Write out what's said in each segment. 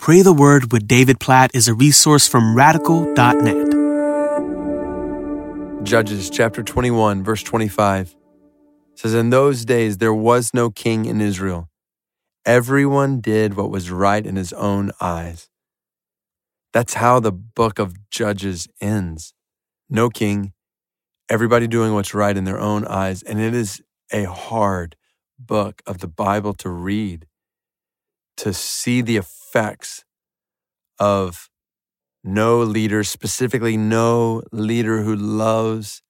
Pray the Word with David Platt is a resource from radical.net. Judges chapter 21, verse 25 says, In those days there was no king in Israel. Everyone did what was right in his own eyes. That's how the book of Judges ends. No king, everybody doing what's right in their own eyes. And it is a hard book of the Bible to read, to see the effects of no leader, specifically no leader who loves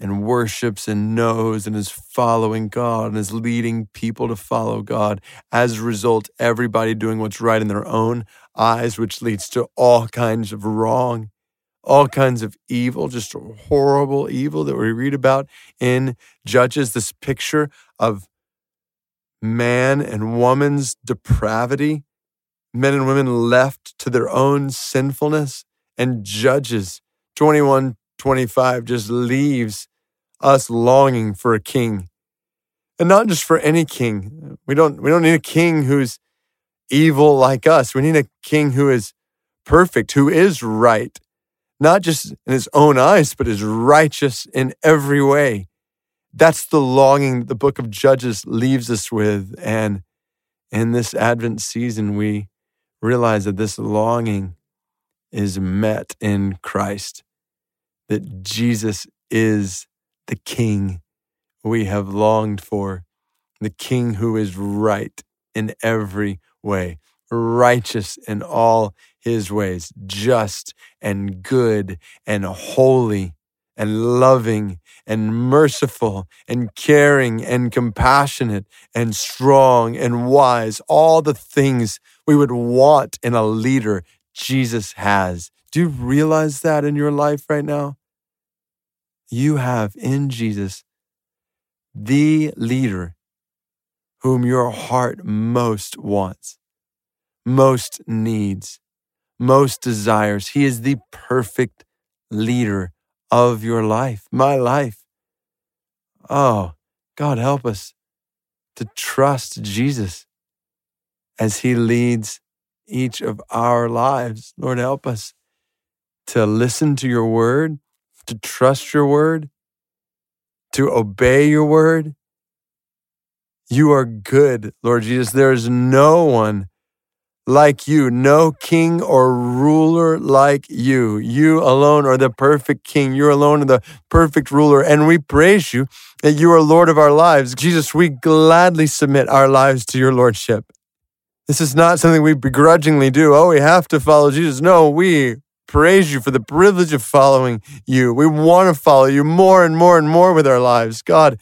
and worships and knows and is following God and is leading people to follow God. As a result, everybody doing what's right in their own eyes, which leads to all kinds of wrong, all kinds of evil, just horrible evil that we read about in Judges. This picture of man and woman's depravity men and women left to their own sinfulness and judges 21 25 just leaves us longing for a king. And not just for any king. We don't we don't need a king who's evil like us. We need a king who is perfect who is right. Not just in his own eyes but is righteous in every way that's the longing the book of judges leaves us with and in this advent season we realize that this longing is met in Christ, that Jesus is the King we have longed for, the King who is right in every way, righteous in all his ways, just and good and holy and loving and merciful and caring and compassionate and strong and wise, all the things we would want in a leader Jesus has. Do you realize that in your life right now? You have in Jesus the leader whom your heart most wants, most needs, most desires. He is the perfect leader of your life, my life. Oh, God, help us to trust Jesus as He leads each of our lives. Lord, help us to listen to your word, to trust your word, to obey your word. You are good, Lord Jesus. There is no one like you, no king or ruler like you. You alone are the perfect king. You alone are the perfect ruler. And we praise you that you are Lord of our lives. Jesus, we gladly submit our lives to your Lordship. This is not something we begrudgingly do. Oh, we have to follow Jesus. No, we praise you for the privilege of following you. We want to follow you more and more and more with our lives. God,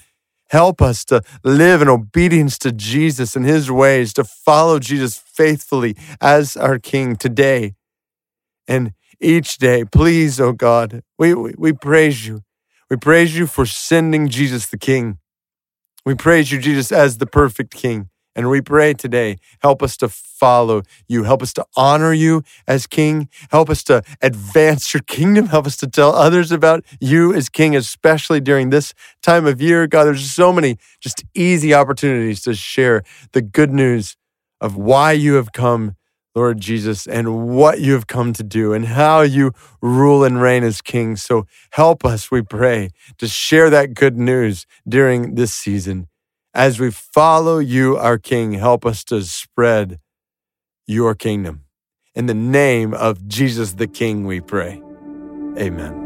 help us to live in obedience to Jesus and his ways, to follow Jesus faithfully as our King today and each day. Please, oh God, we, we, we praise you. We praise you for sending Jesus the King. We praise you, Jesus, as the perfect King. And we pray today, help us to follow you. Help us to honor you as King. Help us to advance your kingdom. Help us to tell others about you as King, especially during this time of year. God, there's so many just easy opportunities to share the good news of why you have come, Lord Jesus, and what you have come to do and how you rule and reign as King. So help us, we pray, to share that good news during this season. As we follow you, our King, help us to spread your kingdom. In the name of Jesus the King, we pray. Amen.